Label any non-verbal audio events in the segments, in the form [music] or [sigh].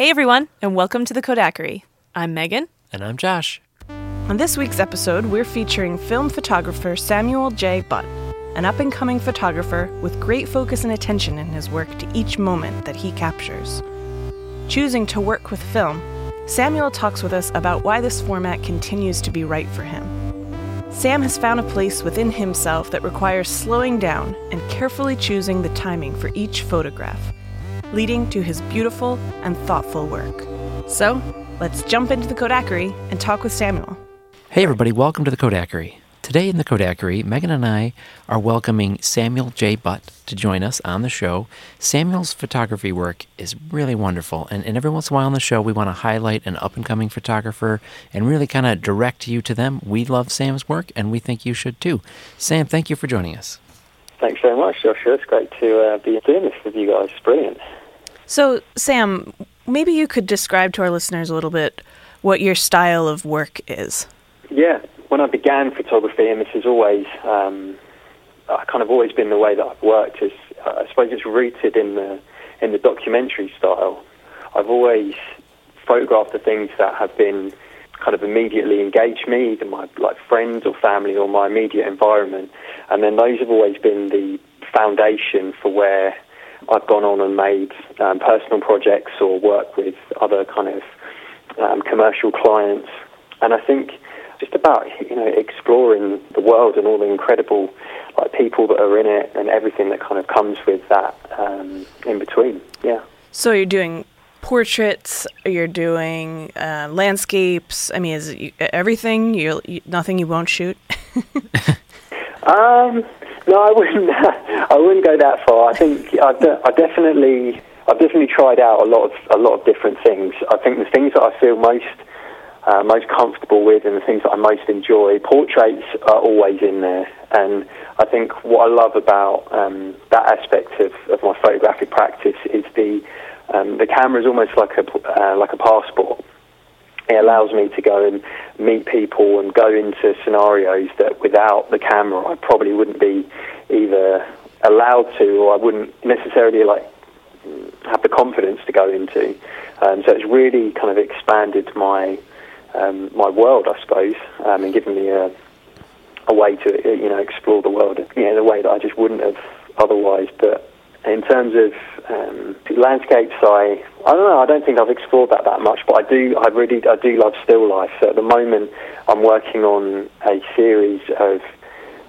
Hey everyone, and welcome to the Kodakery. I'm Megan. And I'm Josh. On this week's episode, we're featuring film photographer Samuel J. Butt, an up and coming photographer with great focus and attention in his work to each moment that he captures. Choosing to work with film, Samuel talks with us about why this format continues to be right for him. Sam has found a place within himself that requires slowing down and carefully choosing the timing for each photograph, leading to his beautiful and thoughtful work. So, let's jump into the Kodakery and talk with Samuel. Hey, everybody, welcome to the Kodakery. Today in the Kodakery, Megan and I are welcoming Samuel J. Butt to join us on the show. Samuel's photography work is really wonderful, and, and every once in a while on the show, we want to highlight an up and coming photographer and really kind of direct you to them. We love Sam's work, and we think you should too. Sam, thank you for joining us. Thanks very much, Joshua. It's great to uh, be doing this with you guys. It's brilliant. So, Sam, maybe you could describe to our listeners a little bit what your style of work is. Yeah, when I began photography, and this has always, um, kind of always been the way that I've worked. Is I suppose it's rooted in the in the documentary style. I've always photographed the things that have been kind of immediately engaged me, either my like friends or family or my immediate environment, and then those have always been the foundation for where I've gone on and made um, personal projects or work with other kind of um, commercial clients. And I think just about you know exploring the world and all the incredible like people that are in it and everything that kind of comes with that um, in between. Yeah. So you're doing portraits. You're doing uh, landscapes. I mean, is it everything? You nothing you won't shoot. [laughs] um, no, I wouldn't. [laughs] I wouldn't go that far. I think I, de- I definitely, I've definitely tried out a lot of a lot of different things. I think the things that I feel most uh, most comfortable with and the things that I most enjoy. Portraits are always in there, and I think what I love about um, that aspect of, of my photographic practice is the um, the camera is almost like a uh, like a passport. It allows me to go and meet people and go into scenarios that without the camera I probably wouldn't be either allowed to or I wouldn't necessarily like have the confidence to go into. Um, so it's really kind of expanded my um, my world, I suppose, um, and given me a, a way to you know explore the world you know, in a way that I just wouldn't have otherwise. But in terms of um, landscapes, I I don't know. I don't think I've explored that that much, but I do. I really I do love still life. So at the moment, I'm working on a series of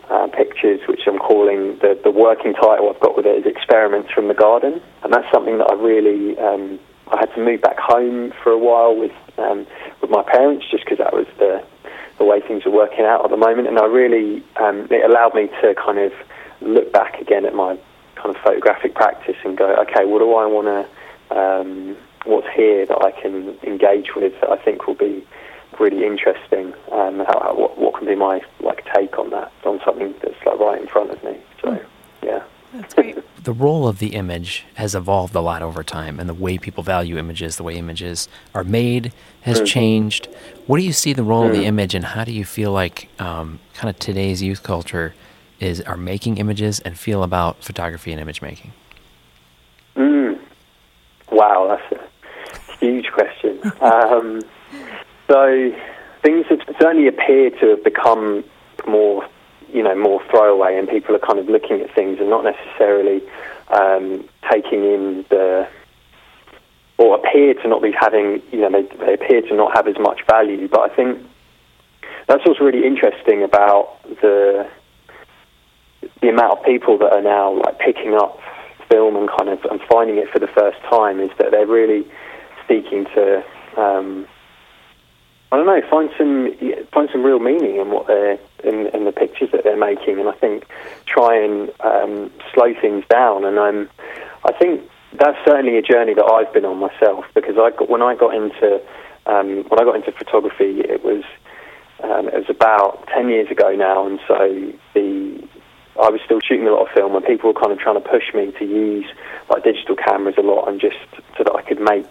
uh, pictures, which I'm calling the the working title I've got with it is Experiments from the Garden, and that's something that I really um, I had to move back home for a while with um, with my parents, just because that was the the way things were working out at the moment. And I really um, it allowed me to kind of look back again at my kind of photographic practice and go, okay, what do I want to um, what's here that I can engage with that I think will be really interesting. Um, how, what, what can be my like take on that on something that's like right in front of me. So mm. yeah. That's great. [laughs] the role of the image has evolved a lot over time, and the way people value images, the way images are made, has mm-hmm. changed. What do you see the role mm-hmm. of the mm. image, and how do you feel like um, kind of today's youth culture is are making images and feel about photography and image making? Mm. Wow, that's a huge question. [laughs] um, so things have certainly appeared to have become more you know more throwaway, and people are kind of looking at things and not necessarily um, taking in the or appear to not be having you know they, they appear to not have as much value. But I think that's what's really interesting about the the amount of people that are now like picking up film and kind of and finding it for the first time is that they're really seeking to um, I don't know find some find some real meaning in what they're in, in the pictures that they're making, and I think try and um, slow things down. And um, I think that's certainly a journey that I've been on myself because I got, when I got into um, when I got into photography, it was um, it was about ten years ago now, and so the I was still shooting a lot of film, and people were kind of trying to push me to use like digital cameras a lot, and just so that I could make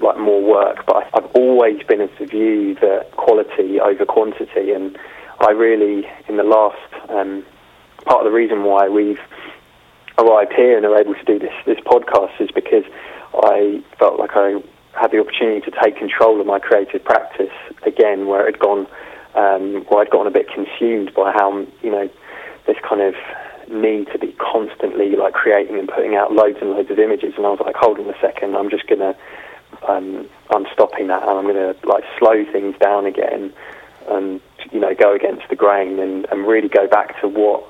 like more work. But I've always been of the view that quality over quantity, and I really, in the last um, part of the reason why we've arrived here and are able to do this this podcast is because I felt like I had the opportunity to take control of my creative practice again, where it had gone, um, where I'd gotten a bit consumed by how you know this kind of need to be constantly like creating and putting out loads and loads of images, and I was like, hold on a second, I'm just gonna, um, I'm stopping that, and I'm gonna like slow things down again, and you know go against the grain and, and really go back to what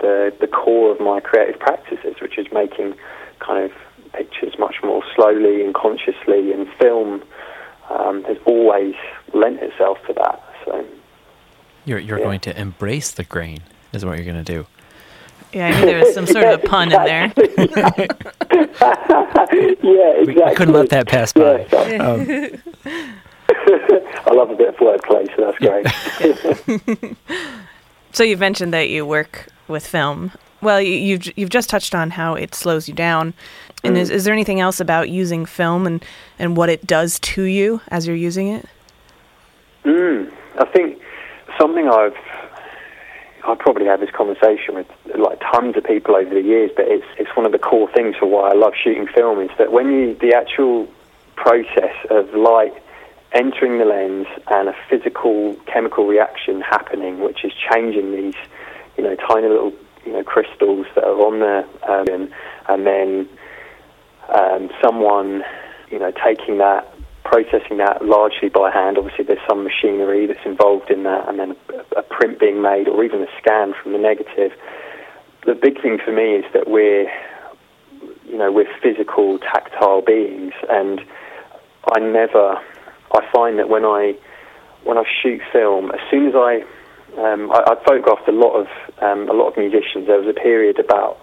the the core of my creative practice is, which is making kind of pictures much more slowly and consciously, and film um, has always lent itself to that. So you're you're yeah. going to embrace the grain, is what you're going to do. Yeah, I knew there was some sort of a pun in there. [laughs] yeah, exactly. We, couldn't let that pass by. Yeah, um, [laughs] I love a bit of wordplay, so that's great. [laughs] so you've mentioned that you work with film. Well, you, have you've just touched on how it slows you down. And mm. is, is there anything else about using film and, and what it does to you as you're using it? Mm, I think something I've I probably had this conversation with like tons of people over the years, but it's it's one of the core things for why I love shooting film is that when you the actual process of light entering the lens and a physical chemical reaction happening, which is changing these you know tiny little you know crystals that are on there, um, and, and then um, someone you know taking that processing that largely by hand. Obviously, there's some machinery that's involved in that, and then a, a print being made or even a scan from the negative. The big thing for me is that we're, you know, we're physical, tactile beings, and I never, I find that when I, when I shoot film, as soon as I, um, I, I photographed a lot of, um, a lot of musicians. There was a period about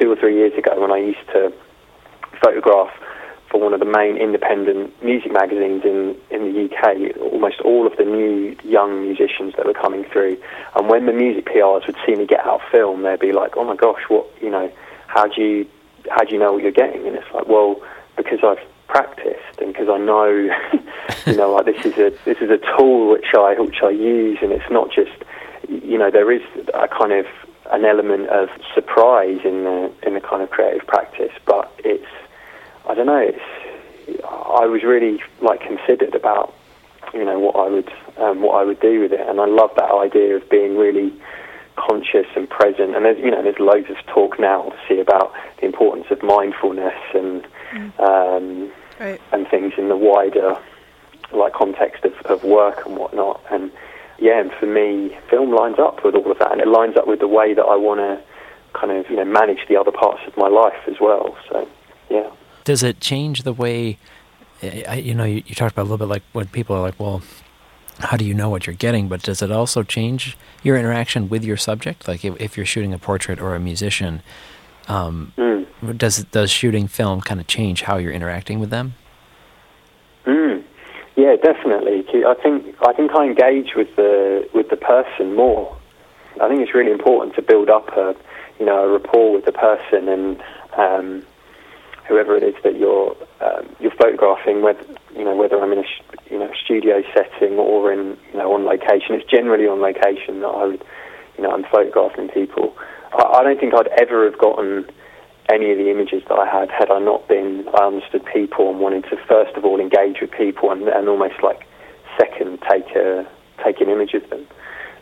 two or three years ago when I used to photograph for one of the main independent music magazines in, in the UK, almost all of the new young musicians that were coming through. And when the music PRs would see me get out of film, they'd be like, "Oh my gosh, what you know? How do you how do you know what you're getting?" And it's like, well, because I've practiced and because I know, [laughs] you know, like this is a this is a tool which I which I use, and it's not just, you know, there is a kind of an element of surprise in the in the kind of creative practice, but it's I don't know. It's, I was really like considered about you know what I would um, what I would do with it, and I love that idea of being really conscious and present. And there's you know there's loads of talk now, obviously, about the importance of mindfulness and mm. um, right. and things in the wider like context of, of work and whatnot. And yeah, and for me, film lines up with all of that, and it lines up with the way that I want to kind of you know manage the other parts of my life as well. So yeah. Does it change the way, you know, you, you talked about a little bit like when people are like, well, how do you know what you're getting? But does it also change your interaction with your subject? Like if, if you're shooting a portrait or a musician, um, mm. does does shooting film kind of change how you're interacting with them? Mm. Yeah, definitely. I think I think I engage with the with the person more. I think it's really important to build up a you know a rapport with the person and um, whoever it is that you're um, you're photographing, whether you know whether I'm in a you know studio setting or in you know on location. It's generally on location that I would you know I'm photographing people. I, I don't think I'd ever have gotten any of the images that I had had I not been I understood people and wanted to first of all engage with people and, and almost like second take a take an image of them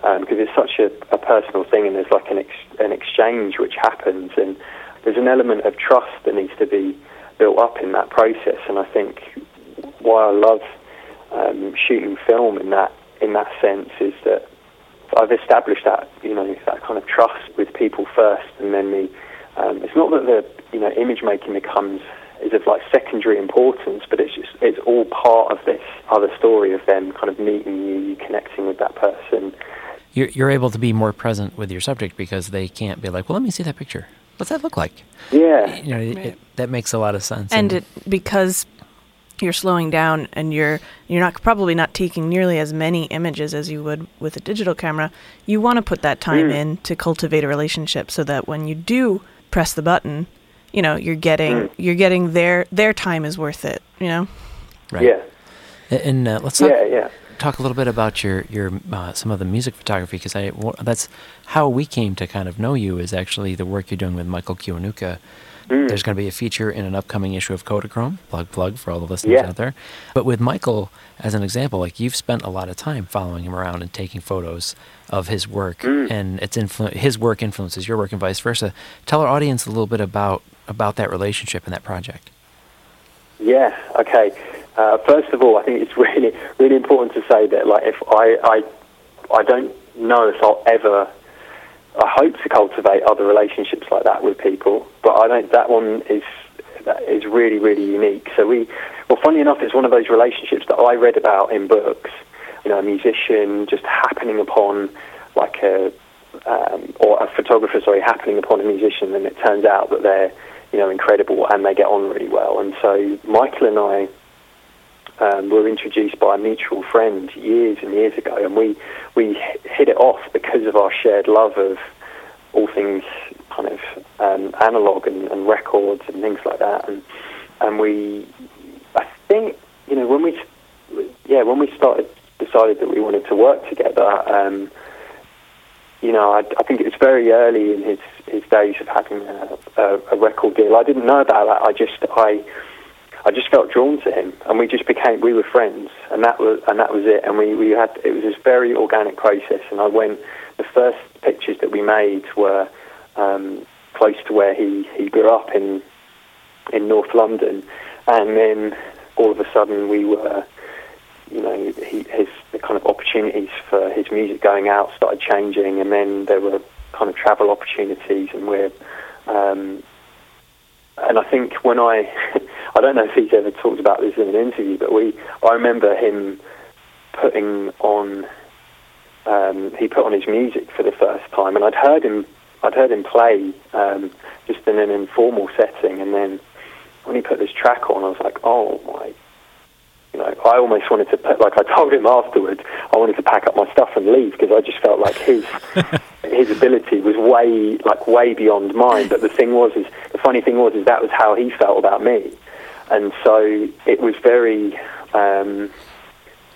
because um, it's such a, a, personal thing and there's like an ex- an exchange which happens and there's an element of trust that needs to be built up in that process. And I think why I love um, shooting film in that in that sense is that I've established that you know that kind of trust with people first, and then the um, it's not that the you know image making becomes is of like secondary importance, but it's just it's all part of this other story of them kind of meeting you, you connecting with that person. You're, you're able to be more present with your subject because they can't be like, well, let me see that picture what's that look like? Yeah, you know, right. it, that makes a lot of sense. And, and it, because you're slowing down and you're you're not probably not taking nearly as many images as you would with a digital camera, you want to put that time mm. in to cultivate a relationship so that when you do press the button, you know, you're getting mm. you're getting their their time is worth it, you know. Right. Yeah. And uh, let's talk, yeah, yeah talk a little bit about your your uh, some of the music photography because I that's how we came to kind of know you is actually the work you're doing with Michael Kiwanuka Mm. There's going to be a feature in an upcoming issue of Kodachrome. Plug, plug for all the listeners yeah. out there. But with Michael, as an example, like you've spent a lot of time following him around and taking photos of his work, mm. and it's influ- his work influences your work and vice versa. Tell our audience a little bit about about that relationship and that project. Yeah. Okay. Uh, first of all, I think it's [laughs] really really important to say that like if I I I don't know if I'll ever I hope to cultivate other relationships like that with people, but I don't. That one is that is really really unique. So we, well, funny enough, it's one of those relationships that I read about in books. You know, a musician just happening upon like a um, or a photographer, sorry, happening upon a musician, and it turns out that they're you know incredible and they get on really well. And so Michael and I um, were introduced by a mutual friend years and years ago, and we we hit it off because of our shared love of all things kind of um, analog and, and records and things like that, and and we, I think you know when we, yeah, when we started decided that we wanted to work together. Um, you know, I, I think it was very early in his, his days of having a, a, a record deal. I didn't know about that. I just I I just felt drawn to him, and we just became we were friends, and that was and that was it. And we, we had it was this very organic process. And I went the first pictures that we made were um, close to where he, he grew up in in North London, and then all of a sudden we were, you know, he, his the kind of opportunities for his music going out started changing, and then there were kind of travel opportunities, and we're um, and I think when I, [laughs] I don't know if he's ever talked about this in an interview, but we, I remember him putting on, um, he put on his music for the first time, and I'd heard him, I'd heard him play um, just in an informal setting, and then when he put this track on, I was like, oh my you know, I almost wanted to, put, like I told him afterwards, I wanted to pack up my stuff and leave because I just felt like his [laughs] his ability was way, like way beyond mine. But the thing was, is funny thing was, is that was how he felt about me, and so it was very, um,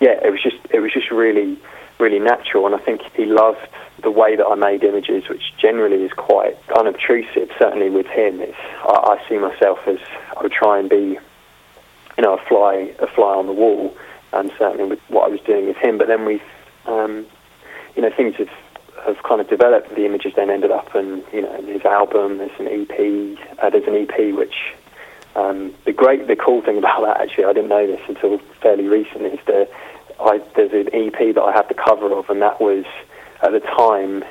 yeah, it was just, it was just really, really natural, and I think he loved the way that I made images, which generally is quite unobtrusive. Certainly with him, it's I, I see myself as I would try and be you know, a fly, a fly on the wall, and certainly with what I was doing with him. But then we, um, you know, things have have kind of developed. The images then ended up in, you know, his album. There's an EP. Uh, there's an EP which um, the great, the cool thing about that actually, I didn't know this until fairly recently. Is that I, there's an EP that I had the cover of, and that was at the time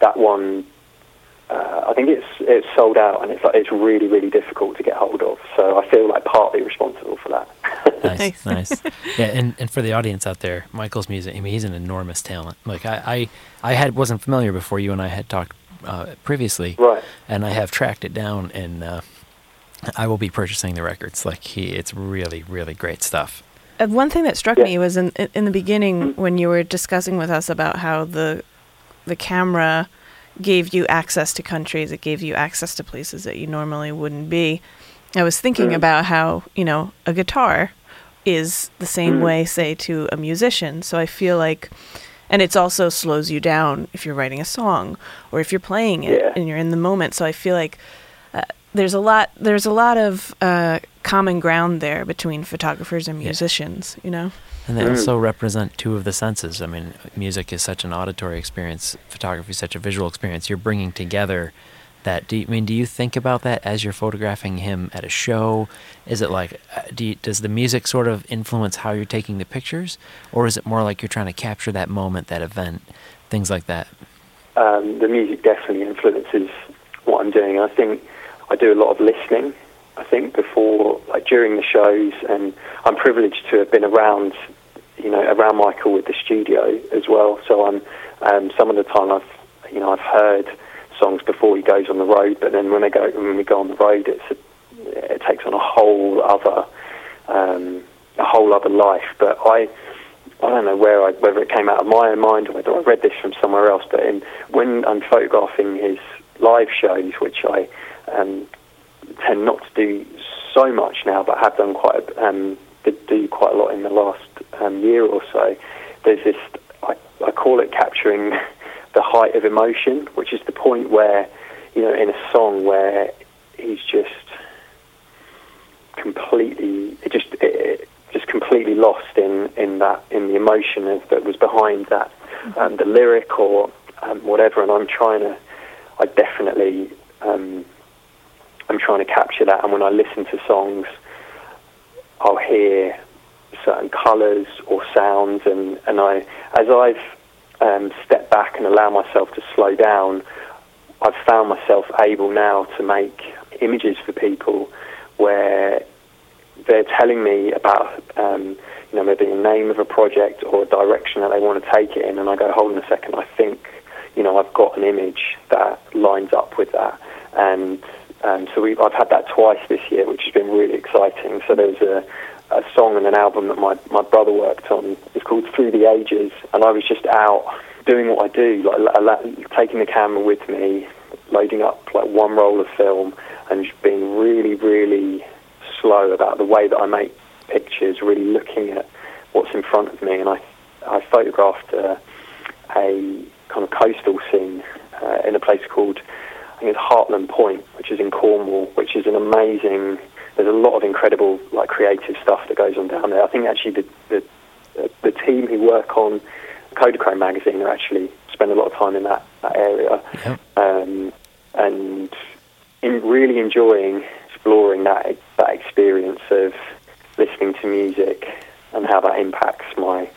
that one uh, I think it's it's sold out and it's like it's really really difficult to get hold of. So I feel like partly responsible for that. [laughs] nice, nice. Yeah, and, and for the audience out there, Michael's music. I mean, he's an enormous talent. Like I I, I had wasn't familiar before you and I had talked uh, previously, right? And I have tracked it down, and uh, I will be purchasing the records. Like he, it's really really great stuff. Uh, one thing that struck yeah. me was in in the beginning mm-hmm. when you were discussing with us about how the the camera gave you access to countries, it gave you access to places that you normally wouldn't be. I was thinking mm. about how, you know, a guitar is the same mm. way, say, to a musician. So I feel like, and it also slows you down if you're writing a song or if you're playing it yeah. and you're in the moment. So I feel like uh, there's a lot, there's a lot of uh, common ground there between photographers and musicians, yeah. you know? And they mm. also represent two of the senses. I mean, music is such an auditory experience, photography is such a visual experience. You're bringing together that. Do you, I mean, do you think about that as you're photographing him at a show? Is it like, uh, do you, does the music sort of influence how you're taking the pictures, or is it more like you're trying to capture that moment, that event, things like that? Um, the music definitely influences what I'm doing. I think I do a lot of listening. I think before, like during the shows, and I'm privileged to have been around you know, around Michael with the studio as well. So I'm um, some of the time I've you know I've heard songs before he goes on the road, but then when they go when we go on the road, it's a, it takes on a whole other um, a whole other life. But I I don't know where I, whether it came out of my own mind or whether I read this from somewhere else. But in, when I'm photographing his live shows, which I um, tend not to do so much now, but have done quite um, do quite a lot in the last um, year or so, there's this, I, I call it capturing [laughs] the height of emotion, which is the point where, you know, in a song where, he's just completely, it just, it, just completely lost in, in that, in the emotion of, that was behind that, um, the lyric or um, whatever. And I'm trying to, I definitely, um, I'm trying to capture that. And when I listen to songs, I'll hear certain colours or sounds, and, and I, as I've um, step back and allow myself to slow down, I've found myself able now to make images for people where they're telling me about, um, you know, maybe a name of a project or a direction that they want to take it in, and I go, hold on a second, I think, you know, I've got an image that lines up with that, and um, so we, I've had that twice this year, which has been really exciting. So there's a, a song and an album that my, my brother worked on. It's called Through the Ages, and I was just out doing what I do, like taking the camera with me, loading up like one roll of film, and being really, really slow about the way that I make pictures, really looking at what's in front of me. And I, I photographed uh, a kind of coastal scene uh, in a place called, I think it's Hartland Point, which is in Cornwall, which is an amazing there's a lot of incredible like creative stuff that goes on down there. I think actually the the, the team who work on Kodachrome magazine are actually spend a lot of time in that, that area, yep. um, and in really enjoying exploring that that experience of listening to music and how that impacts my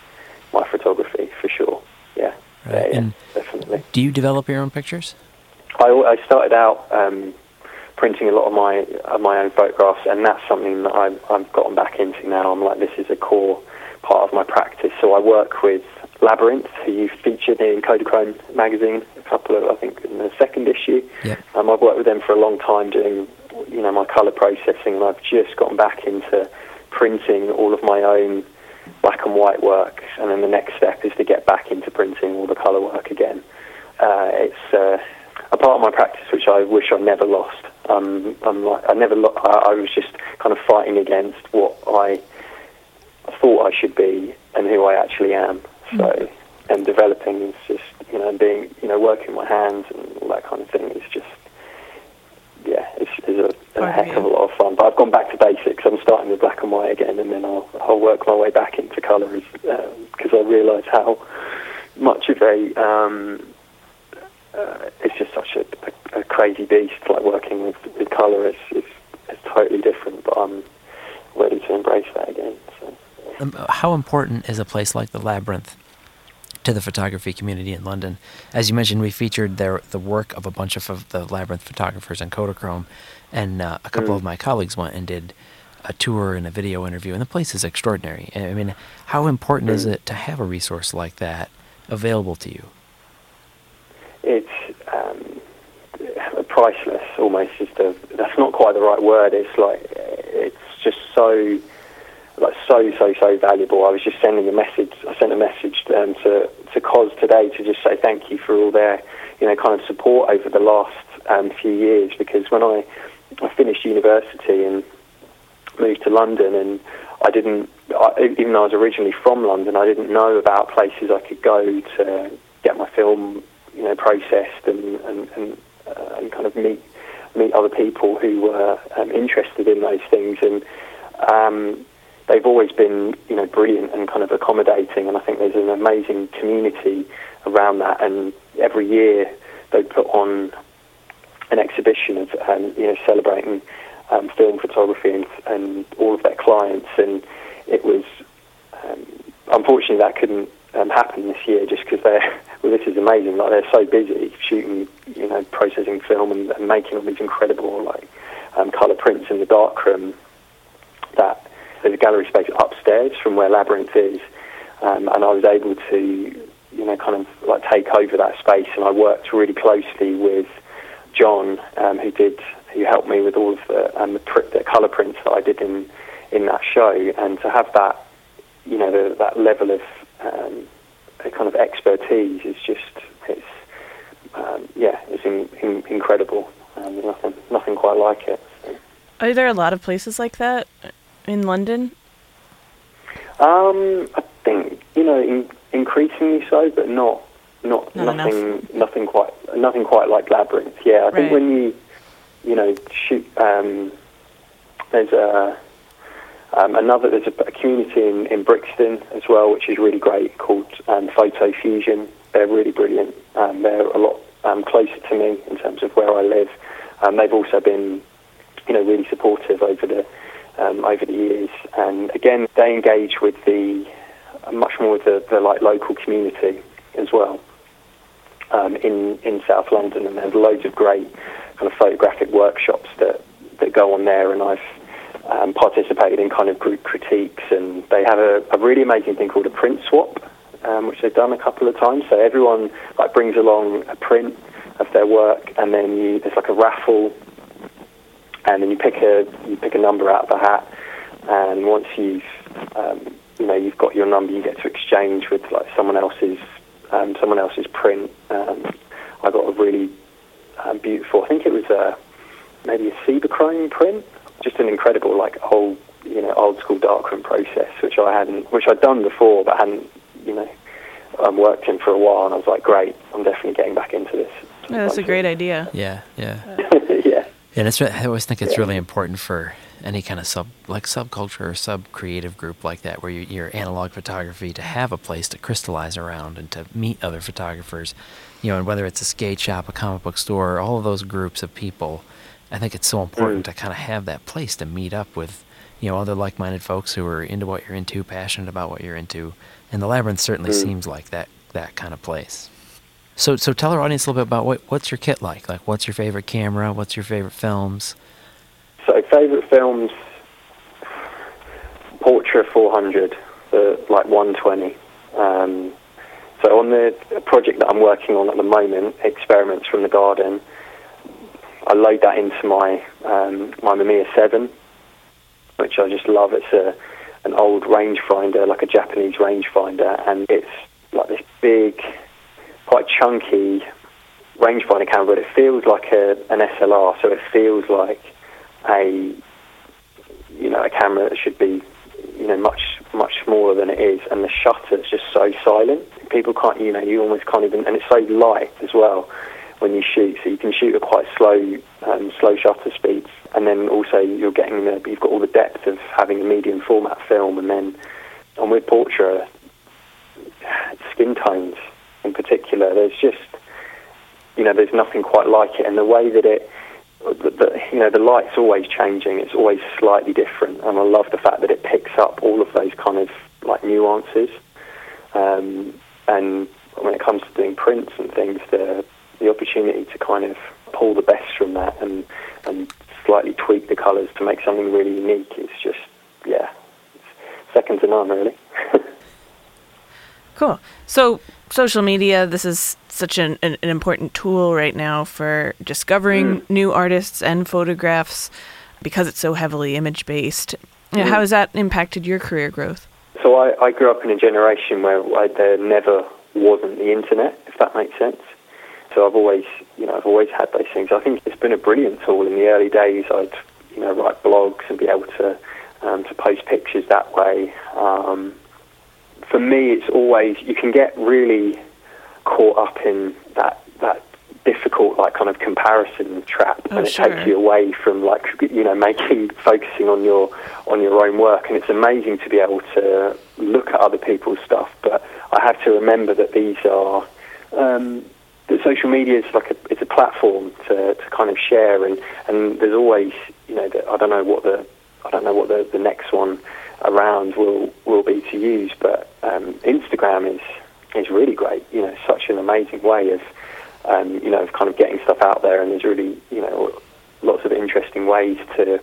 my photography for sure. Yeah, right. yeah, yeah definitely. Do you develop your own pictures? I, I started out. Um, printing a lot of my of my own photographs, and that's something that I've, I've gotten back into now. I'm like, this is a core part of my practice. So I work with Labyrinth, who you featured in Kodachrome magazine, a couple of, I think, in the second issue. Yep. Um, I've worked with them for a long time doing, you know, my colour processing, and I've just gotten back into printing all of my own black and white work. And then the next step is to get back into printing all the colour work again. Uh, it's uh, a part of my practice which I wish I never lost. Um, I'm like, I never, lo- I, I was just kind of fighting against what I thought I should be and who I actually am. So, mm. and developing is just, you know, being, you know, working my hands and all that kind of thing is just, yeah, it's, it's a, a heck of a lot of fun. But I've gone back to basics. I'm starting with black and white again, and then I'll, I'll work my way back into colours because um, I realise how much of a um, uh, it's just such a, a, a, crazy beast. Like working with, with colour is, is, is totally different, but I'm ready to embrace that again. So. Um, how important is a place like the Labyrinth? to the photography community in London? As you mentioned, we featured their, the work of a bunch of the labyrinth photographers on Kodachrome, and uh, a couple mm. of my colleagues went and did a tour and a video interview, and the place is extraordinary. I mean, how important mm. is it to have a resource like that available to you? it's um, priceless. Almost just a, that's not quite the right word. It's like it's just so like so so so valuable. I was just sending a message. I sent a message um, to to Cos today to just say thank you for all their you know kind of support over the last um, few years. Because when I I finished university and moved to London and I didn't, I, even though I was originally from London, I didn't know about places I could go to get my film you know, processed and and, and, uh, and kind of meet meet other people who were um, interested in those things, and um, they've always been you know brilliant and kind of accommodating, and I think there's an amazing community around that, and every year they put on an exhibition of um, you know celebrating um, film photography and, and all of their clients, and it was um, unfortunately that couldn't um, happen this year just because they're well, this is amazing. Like they're so busy shooting, you know, processing film and, and making all these incredible like um, color prints in the darkroom. That there's a gallery space upstairs from where Labyrinth is, um, and I was able to, you know, kind of like take over that space. And I worked really closely with John, um, who did, who helped me with all of the, um, the, the color prints that I did in in that show, and to have that, you know, the, that level of um, a kind of expertise is just it's um, yeah it's in, in, incredible. Um, there's nothing nothing quite like it. So. Are there a lot of places like that in London? Um, I think you know in, increasingly so, but not not, not nothing enough. nothing quite nothing quite like Labyrinth. Yeah, I right. think when you you know, shoot. Um, there's a um, another there's a, a community in, in Brixton as well, which is really great, called um, Photo Fusion. They're really brilliant. Um, they're a lot um, closer to me in terms of where I live. Um, they've also been, you know, really supportive over the um, over the years. And again, they engage with the much more with the, the like local community as well in in South London. And there's loads of great kind of photographic workshops that that go on there. And I've um, participated in kind of group critiques. And they have a, a really amazing thing called a print swap. Um, which they've done a couple of times. So everyone like brings along a print of their work, and then you, there's like a raffle and then you pick a you pick a number out of the hat, and once you've um, you know you've got your number, you get to exchange with like someone else's um, someone else's print. Um, I got a really um, beautiful. I think it was a maybe a Cibachrome print, just an incredible like old you know old school darkroom process, which I hadn't which I'd done before, but hadn't you know um, worked in for a while, and I was like, great, I'm definitely getting back into this. Yeah, that's a great idea. Yeah, yeah. [laughs] yeah. And it's I always think it's really important for any kind of sub like subculture or sub creative group like that where you, you're analog photography to have a place to crystallize around and to meet other photographers you know and whether it's a skate shop a comic book store all of those groups of people i think it's so important Mm. to kind of have that place to meet up with you know other like-minded folks who are into what you're into passionate about what you're into and the labyrinth certainly Mm. seems like that that kind of place so so tell our audience a little bit about what what's your kit like like what's your favorite camera what's your favorite films So favourite films, Portra 400, the like 120. Um, so on the project that I'm working on at the moment, Experiments from the Garden, I load that into my um, my Mamiya 7, which I just love. It's a an old rangefinder, like a Japanese rangefinder, and it's like this big, quite chunky rangefinder camera, but it feels like a, an SLR, so it feels like a you know a camera that should be you know much much smaller than it is, and the shutter is just so silent. People can't you know you almost can't even, and it's so light as well when you shoot, so you can shoot at quite slow um, slow shutter speeds, and then also you're getting the you've got all the depth of having a medium format film, and then and with Portra skin tones in particular, there's just you know there's nothing quite like it, and the way that it the, the, you know the light's always changing. It's always slightly different, and I love the fact that it picks up all of those kind of like nuances. Um, and when it comes to doing prints and things, the the opportunity to kind of pull the best from that and and slightly tweak the colours to make something really unique is just yeah, it's second to none really. Cool. So, social media, this is such an, an, an important tool right now for discovering hmm. new artists and photographs because it's so heavily image based. Yeah, How hmm. has that impacted your career growth? So I, I grew up in a generation where I, there never wasn't the internet, if that makes sense. So I've always, you know, I've always had those things. I think it's been a brilliant tool. In the early days, I'd, you know, write blogs and be able to um, to post pictures that way. Um, for me, it's always you can get really caught up in that that difficult like kind of comparison trap, Oh, and it sure. takes you away from like you know making focusing on your on your own work. And it's amazing to be able to look at other people's stuff, but I have to remember that these are. Um, that social media is like a it's a platform to, to kind of share and, and there's always you know the, I don't know what the I don't know what the, the next one around will will be to use but um, Instagram is is really great you know such an amazing way of um, you know of kind of getting stuff out there and there's really you know lots of interesting ways to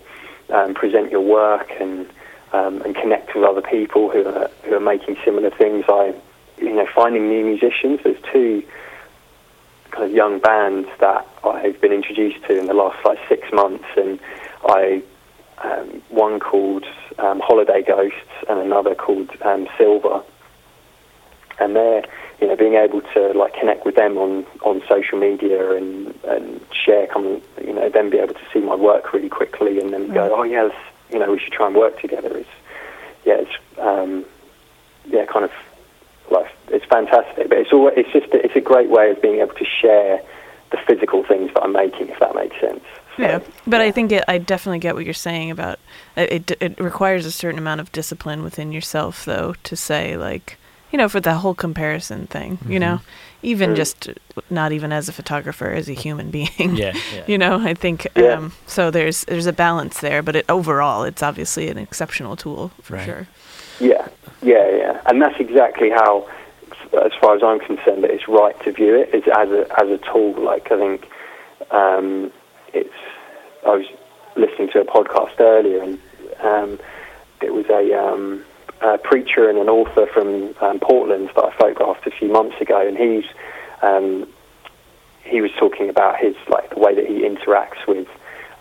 um, present your work and um, and connect with other people who are who are making similar things. I you know finding new musicians there's two of young bands that I've been introduced to in the last like six months, and I um, one called um, Holiday Ghosts and another called um, Silver, and they're you know being able to like connect with them on, on social media and, and share come you know then be able to see my work really quickly and then go oh yes you know we should try and work together. Is yeah it's um, yeah kind of like it's fantastic but it's all it's just it's a great way of being able to share the physical things that I'm making if that makes sense Yeah, but I think it, I definitely get what you're saying about it, it. It requires a certain amount of discipline within yourself, though, to say like, you know, for the whole comparison thing. You know, even Mm. just not even as a photographer, as a human [laughs] being. Yeah, yeah. You know, I think Yeah. um, so. There's there's a balance there, but it, overall, it's obviously an exceptional tool for Right. sure. Yeah, yeah, and that's exactly how, as far as I'm concerned, that it's right to view it is as a as a tool. Like I think um, it's. I was listening to a podcast earlier, and um, it was a, um, a preacher and an author from um, Portland that I photographed a few months ago, and he's um, he was talking about his like the way that he interacts with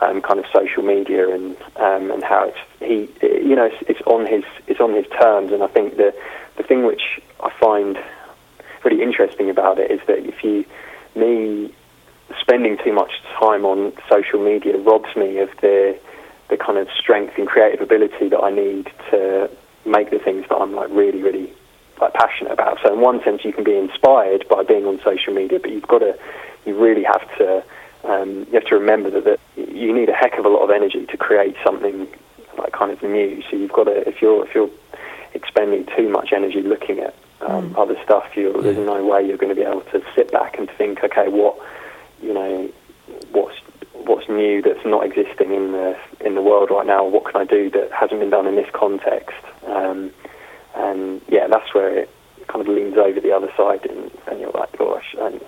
um, kind of social media and um, and how it's he you know it's, it's on his it's on his terms and I think the the thing which I find really interesting about it is that if you me spending too much time on social media robs me of the the kind of strength and creative ability that I need to make the things that I'm like really really like passionate about. So in one sense, you can be inspired by being on social media, but you've got to, you really have to, um, you have to remember that, that you need a heck of a lot of energy to create something like kind of new. So you've got to, if you're if you're expending too much energy looking at um, other stuff, you there's no way you're going to be able to sit back and think, okay, what, you know, what's what's new that's not existing in the in the world right now? What can I do that hasn't been done in this context? Um, and yeah, that's where it kind of leans over the other side, and, and you're like, gosh, and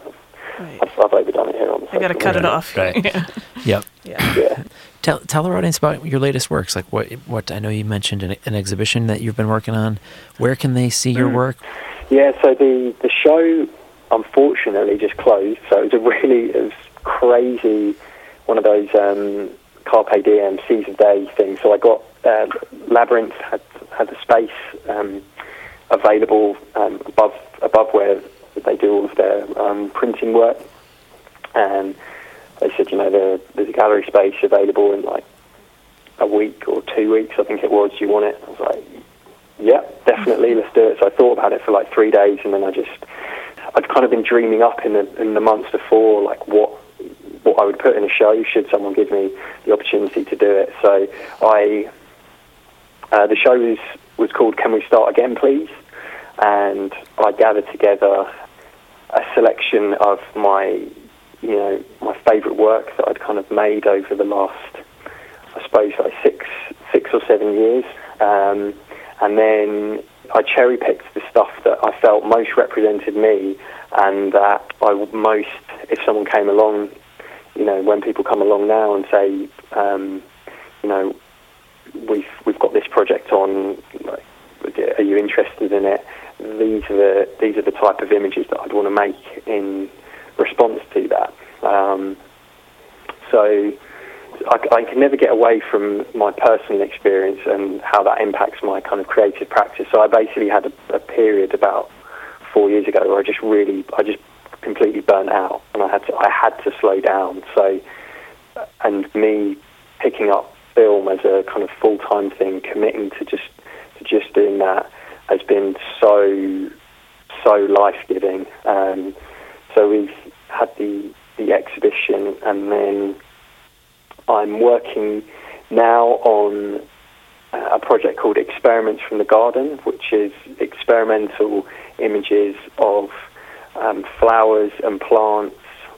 Right. I've, I've overdone it here on the I got to social cut it off. Right. [laughs] yeah. Yep. yeah. Yeah. Tell tell our audience about your latest works. Like what what I know you mentioned an, an exhibition that you've been working on. Where can they see your work? Yeah, so the, the show unfortunately just closed. So it was a [laughs] really it was crazy, one of those um, carpe diem, seize the day things. So I got uh, Labyrinth had had the space um, available um, above above where they do all of their um, printing work, and they said, you know, there, there's a gallery space available in like a week or two weeks, I think it was. Do you want it? I was like, yeah, definitely, let's do it. So I thought about it for like three days, and then I just, I'd kind of been dreaming up in the in the months before, like what what I would put in a show should someone give me the opportunity to do it. So I, uh, the show was was called "Can We Start Again, Please," and I gathered together selection of my, you know, my favourite work that I'd kind of made over the last, I suppose, like six six or seven years. Um, and then I cherry picked the stuff that I felt most represented me, and that I would most, if someone came along, you know, when people come along now and say, um, you know, we've we've got this project on, like, are you interested in it? These are the these are the type of images that I'd want to make in response to that. Um, so I, I can never get away from my personal experience and how that impacts my kind of creative practice. So I basically had a, a period about four years ago where I just really, I just completely burnt out, and I had to, I had to slow down. So, and me picking up film as a kind of full time thing, committing to just to just doing that has been so so life giving. Um, so we've had the the exhibition, and then I'm working now on a project called Experiments from the Garden, which is experimental images of um, flowers and plants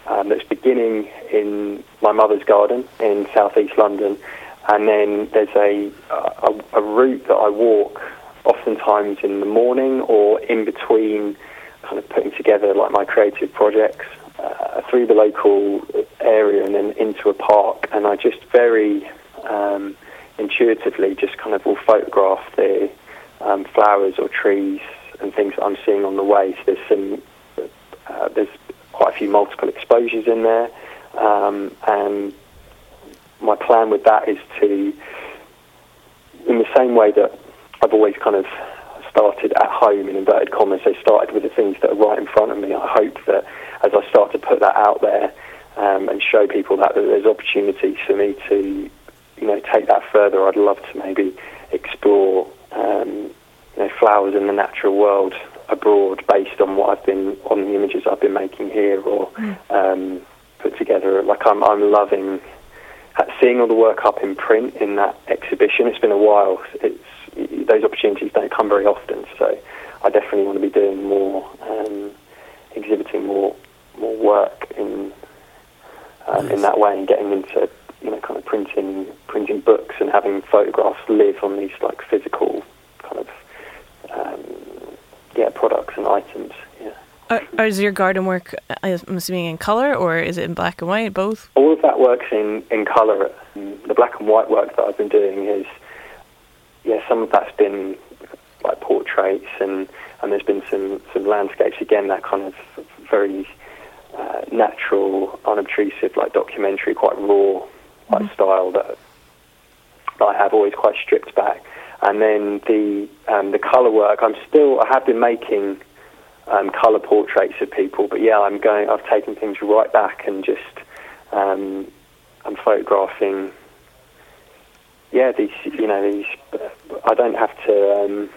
um, that's beginning in my mother's garden in southeast London. And then there's a, a, a route that I walk oftentimes in the morning or in between kind of putting together like my creative projects uh, through the local area and then into a park. And I just very um, intuitively just kind of will photograph the um, flowers or trees and things that I'm seeing on the way. So there's some, uh, there's quite a few multiple exposures in there, um, and my plan with that is to, in the same way that I've always kind of started at home in inverted commas, so started with the things that are right in front of me. I hope that as I start to put that out there um, and show people that, that there's opportunities for me to, you know, take that further. I'd love to maybe explore, um, you know, flowers in the natural world abroad based on what I've been on the images I've been making here, or um, put together. Like I'm, I'm loving seeing all the work up in print in that exhibition. It's been a while. It's those opportunities don't come very often, so I definitely want to be doing more, um, exhibiting more more work in um, nice. in that way and getting into you know kind of printing printing books and having photographs live on these like physical kind of um, yeah products and items. Yeah. Uh, is your garden work, I'm assuming, in color or is it in black and white, both? All of that work's in, in color. The black and white work that I've been doing is, yeah, some of that's been like portraits and, and there's been some, some landscapes. Again, that kind of very uh, natural, unobtrusive, like documentary, quite raw like mm-hmm. style that, that I have always quite stripped back. And then the um, the color work, I'm still I have been making um, color portraits of people, but yeah, I'm going. I've taken things right back and just um, I'm photographing. Yeah, these you know these. I don't have to. Um,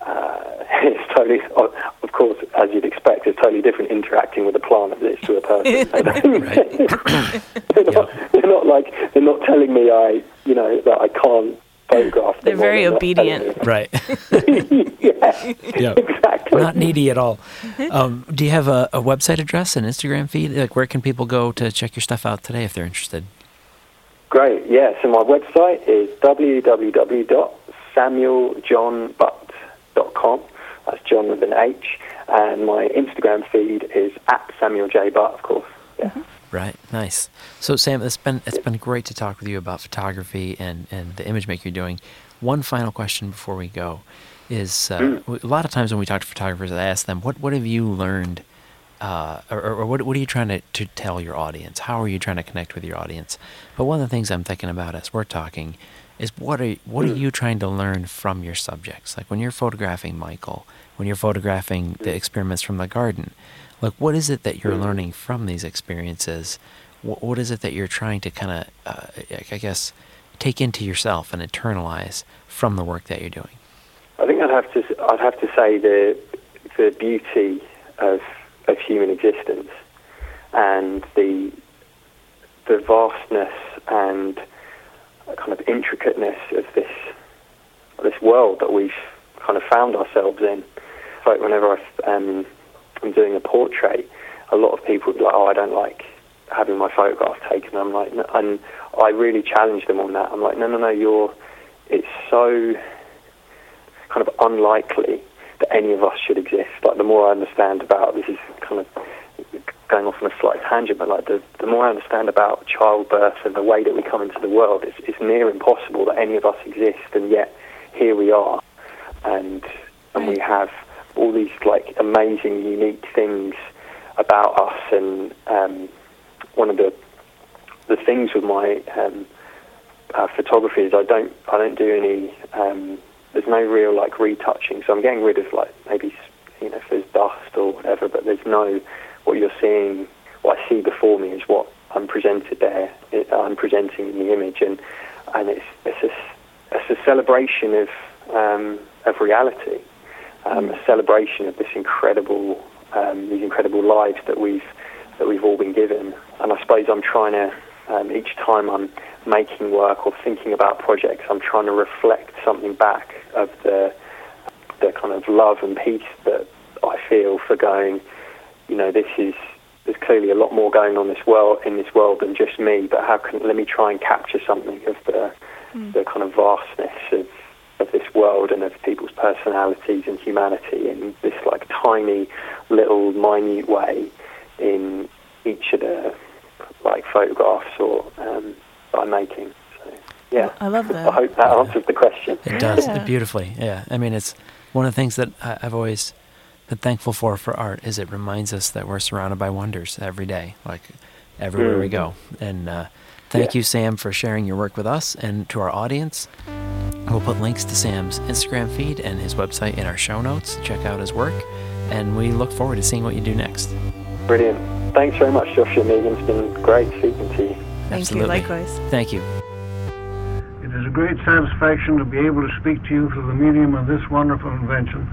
uh, [laughs] it's totally, of course, as you'd expect, it's totally different interacting with a plant as it is to a person. [laughs] [laughs] [coughs] they're, not, they're not like they're not telling me I, you know, that I can't photograph. They're very obedient, right? yeah, yeah, exactly. Not needy at all. Um, do you have a, a website address, an Instagram feed? Like, where can people go to check your stuff out today if they're interested? Great. Yeah. So my website is www.samueljohnbutt.com. That's John with an H. And my Instagram feed is at Samuel J. Butt, of course. Yeah. Mm-hmm. Right, nice. So Sam, it's been it's been great to talk with you about photography and, and the image making you're doing. One final question before we go is uh, mm. a lot of times when we talk to photographers, I ask them, "What what have you learned, uh, or, or, what what are you trying to, to tell your audience? How are you trying to connect with your audience?" But one of the things I'm thinking about as we're talking is what are what are you trying to learn from your subjects? Like when you're photographing Michael, when you're photographing the experiments from the garden, like what is it that you're learning from these experiences? What, what is it that you're trying to kind of, uh, I guess, take into yourself and internalize from the work that you're doing? I think I'd have to I'd have to say the the beauty of of human existence and the the vastness and kind of intricateness of this this world that we've kind of found ourselves in. Like whenever I, um, I'm doing a portrait, a lot of people are like, "Oh, I don't like having my photograph taken." I'm like, and I really challenge them on that. I'm like, "No, no, no, you're. It's so kind of unlikely that any of us should exist. Like the more I understand about this is kind of going off on a slight tangent, but like the, the more I understand about childbirth and the way that we come into the world, it's, it's near impossible that any of us exist, and yet here we are, and and we have all these like amazing, unique things about us. And um, one of the the things with my um, uh, photography is I don't I don't do any. Um, there's no real like retouching, so I'm getting rid of like maybe you know if there's dust or whatever, but there's no what you're seeing, what I see before me is what I'm presented there. It, I'm presenting in the image, and and it's it's a, it's a celebration of um, of reality, um, a celebration of this incredible um, these incredible lives that we've that we've all been given. And I suppose I'm trying to um, each time I'm making work or thinking about projects, I'm trying to reflect something back of the the kind of love and peace that I feel for going you know, this is there's clearly a lot more going on this world in this world than just me. But how can let me try and capture something of the mm. the kind of vastness of of this world and of people's personalities and humanity in this like tiny little minute way in each of the like photographs or um, that I'm making. So yeah, I love that. I hope that answers the question. It does yeah. beautifully. Yeah, I mean it's one of the things that I've always been thankful for for art is it reminds us that we're surrounded by wonders every day, like everywhere mm. we go. And uh, thank yeah. you, Sam, for sharing your work with us and to our audience. We'll put links to Sam's Instagram feed and his website in our show notes. Check out his work, and we look forward to seeing what you do next. Brilliant. Thanks very much, Josh and Megan. It's been great speaking to you. Thank Absolutely. you. Likewise. Thank you. It is a great satisfaction to be able to speak to you through the medium of this wonderful invention